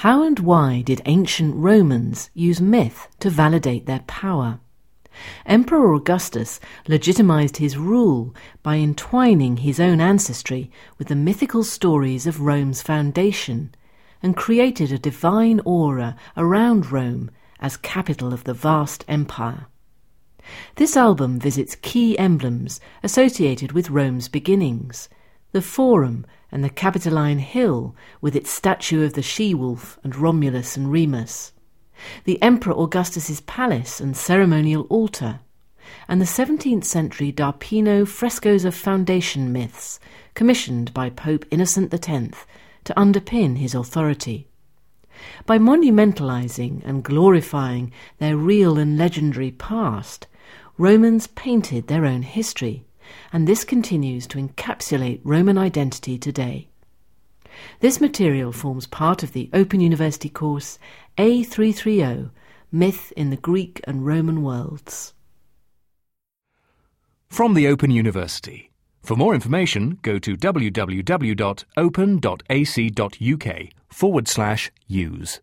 How and why did ancient Romans use myth to validate their power? Emperor Augustus legitimized his rule by entwining his own ancestry with the mythical stories of Rome's foundation and created a divine aura around Rome as capital of the vast empire. This album visits key emblems associated with Rome's beginnings the Forum and the Capitoline Hill with its statue of the she wolf and Romulus and Remus, the Emperor Augustus's palace and ceremonial altar, and the 17th century d'Arpino frescoes of foundation myths commissioned by Pope Innocent X to underpin his authority. By monumentalizing and glorifying their real and legendary past, Romans painted their own history, and this continues to encapsulate Roman identity today. This material forms part of the Open University course A330 Myth in the Greek and Roman Worlds. From the Open University. For more information, go to www.open.ac.uk forward slash use.